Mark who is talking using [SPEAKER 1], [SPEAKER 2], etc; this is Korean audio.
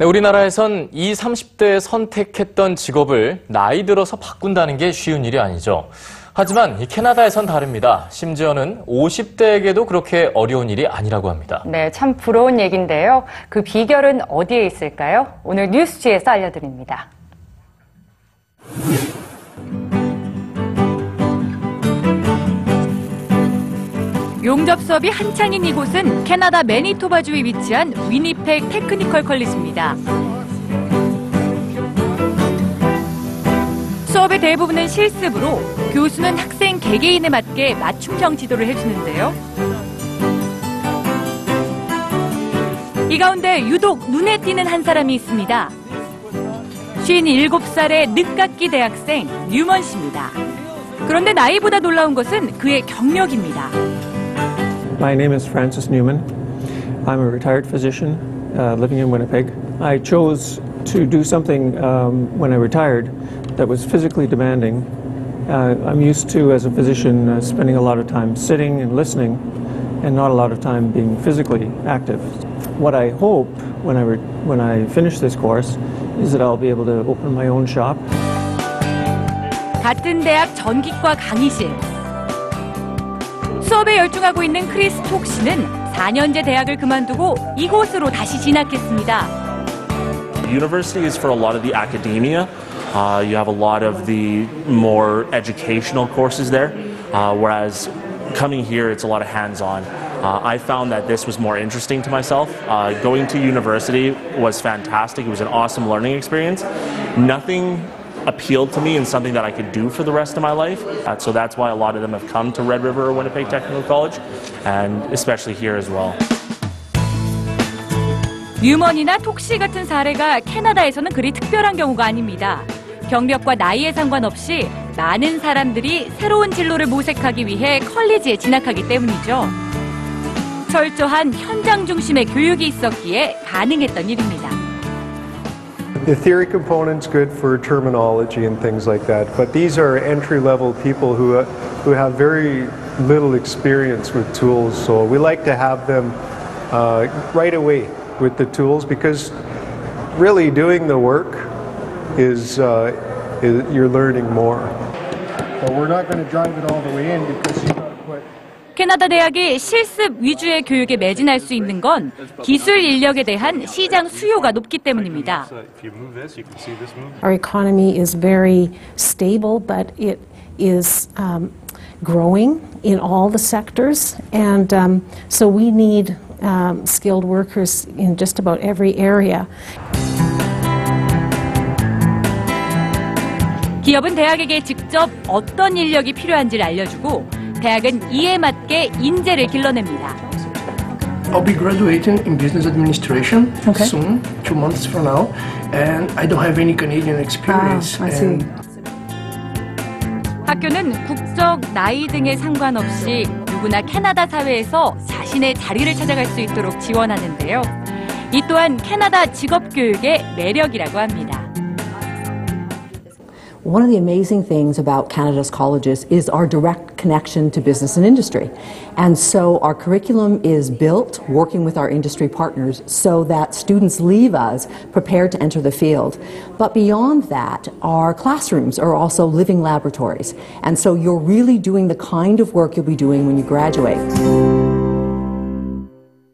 [SPEAKER 1] 네, 우리나라에선 이 30대에 선택했던 직업을 나이 들어서 바꾼다는 게 쉬운 일이 아니죠. 하지만 이 캐나다에선 다릅니다. 심지어는 50대에게도 그렇게 어려운 일이 아니라고 합니다.
[SPEAKER 2] 네, 참 부러운 얘기인데요. 그 비결은 어디에 있을까요? 오늘 뉴스G에서 알려드립니다. 용접 수업이 한창인 이곳은 캐나다 매니토바주에 위치한 위니펙 Technical College입니다. 수업의 대부분은 실습으로 교수는 학생 개개인에 맞게 맞춤형 지도를 해주는데요. 이 가운데 유독 눈에 띄는 한 사람이 있습니다. 57살의 늦깎이 대학생 뉴먼 씨입니다. 그런데 나이보다 놀라운 것은 그의 경력입니다.
[SPEAKER 3] My name is Francis Newman. I'm a retired physician uh, living in Winnipeg. I chose to do something um, when I retired that was physically demanding. Uh, I'm used to, as a physician, uh, spending a lot of time sitting and listening and not a lot of time being physically active. What I hope when I, re- when I finish this course is that I'll be able to open my own shop
[SPEAKER 2] 같은 대학 전기과 강의실. 수업에 열중하고 있는 크리스 톡 씨는 4년제 대학을 그만두고 이곳으로 다시 진학했습니다.
[SPEAKER 4] University is for a lot of the academia. Uh, you have a lot of the more educational courses there, uh, whereas coming here, it's a lot of hands-on. Uh, I found that this was more interesting to myself. Uh, going to university was fantastic. It was an awesome learning experience. Nothing appealed to me and something that I could do for the rest of my life. Uh, so that's why a lot of them have come to Red River or Winnipeg Technical College, and especially here as well.
[SPEAKER 2] 뉴먼이나 톡시 같은 사례가 캐나다에서는 그리 특별한 경우가 아닙니다. 경력과 나이에 상관없이 많은 사람들이 새로운 진로를 모색하기 위해 컬리지에 진학하기 때문이죠. 철저한 현장 중심의 교육이 있었기에 가능했던 일입니다.
[SPEAKER 5] The theory component's good for terminology and things like that, but these are entry-level people who uh, who have very little experience with tools. So we like to have them uh, right away with the tools because really doing the work is, uh, is you're learning more.
[SPEAKER 6] But we're not going to drive it all the way in because you got to put
[SPEAKER 2] 캐나다 대학이 실습 위주의 교육에 매진할 수 있는 건 기술 인력에 대한 시장 수요가 높기 때문입니다.
[SPEAKER 7] Our economy is very stable, but it is um, growing in all the sectors, and um, so we need um, skilled workers in just about every area.
[SPEAKER 2] 기업은 대학에게 직접 어떤 인력이 필요한지를 알려주고 대학은 이에 맞게 인재를 길러냅니다.
[SPEAKER 8] I'll be graduating in business administration soon, two months from now, and I don't have any Canadian experience.
[SPEAKER 7] Ah, I see.
[SPEAKER 2] 학교는 국적, 나이 등에 상관없이 누구나 캐나다 사회에서 자신의 자리를 찾아갈 수 있도록 지원하는데요. 이 또한 캐나다 직업교육의 매력이라고 합니다.
[SPEAKER 9] One of the amazing things about Canada's colleges is our direct connection to business and industry. And so our curriculum is built working with our industry partners so that students leave us prepared to enter the field. But beyond that, our classrooms are also living laboratories. And so you're really doing the kind of work you'll be doing when you graduate.